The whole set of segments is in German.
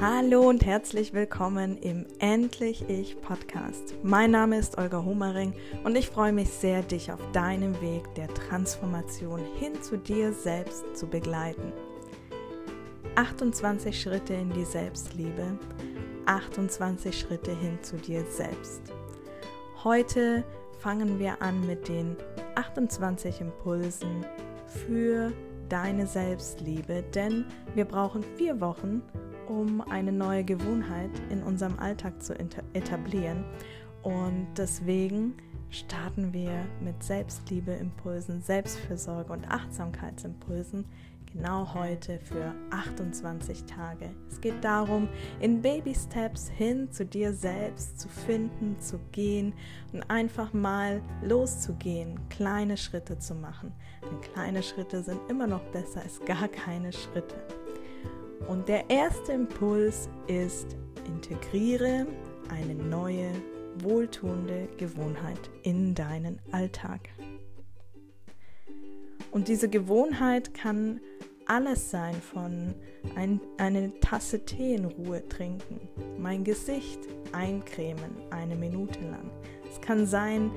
Hallo und herzlich willkommen im Endlich Ich Podcast. Mein Name ist Olga Homering und ich freue mich sehr, dich auf deinem Weg der Transformation hin zu dir selbst zu begleiten. 28 Schritte in die Selbstliebe, 28 Schritte hin zu dir selbst. Heute fangen wir an mit den 28 Impulsen für deine Selbstliebe, denn wir brauchen vier Wochen, um eine neue Gewohnheit in unserem Alltag zu etablieren. Und deswegen starten wir mit Selbstliebe-Impulsen, Selbstfürsorge und Achtsamkeitsimpulsen genau heute für 28 Tage. Es geht darum, in Baby-Steps hin zu dir selbst zu finden, zu gehen und einfach mal loszugehen, kleine Schritte zu machen. Denn kleine Schritte sind immer noch besser als gar keine Schritte. Und der erste Impuls ist, integriere eine neue, wohltuende Gewohnheit in deinen Alltag. Und diese Gewohnheit kann alles sein von ein, eine Tasse Tee in Ruhe trinken, mein Gesicht eincremen eine Minute lang. Es kann sein,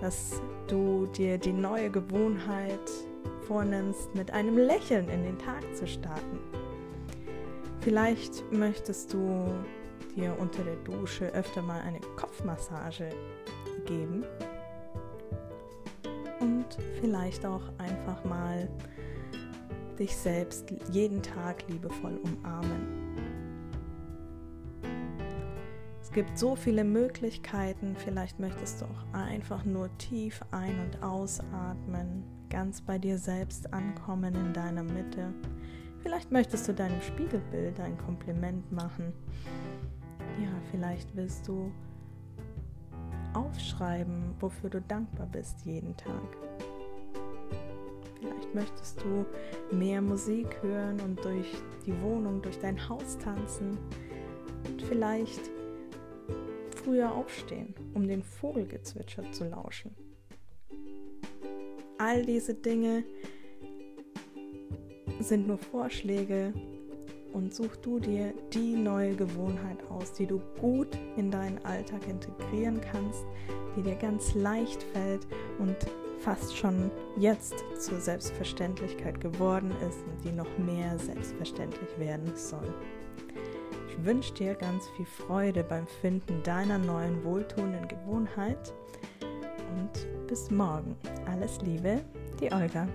dass du dir die neue Gewohnheit vornimmst, mit einem Lächeln in den Tag zu starten. Vielleicht möchtest du dir unter der Dusche öfter mal eine Kopfmassage geben und vielleicht auch einfach mal dich selbst jeden Tag liebevoll umarmen. Es gibt so viele Möglichkeiten, vielleicht möchtest du auch einfach nur tief ein- und ausatmen, ganz bei dir selbst ankommen in deiner Mitte. Vielleicht möchtest du deinem Spiegelbild ein Kompliment machen. Ja, vielleicht willst du aufschreiben, wofür du dankbar bist jeden Tag. Vielleicht möchtest du mehr Musik hören und durch die Wohnung, durch dein Haus tanzen. Und vielleicht früher aufstehen, um den Vogelgezwitscher zu lauschen. All diese Dinge sind nur Vorschläge und such du dir die neue Gewohnheit aus, die du gut in deinen Alltag integrieren kannst, die dir ganz leicht fällt und fast schon jetzt zur Selbstverständlichkeit geworden ist und die noch mehr selbstverständlich werden soll. Ich wünsche dir ganz viel Freude beim Finden deiner neuen wohltuenden Gewohnheit und bis morgen. Alles Liebe, die Olga.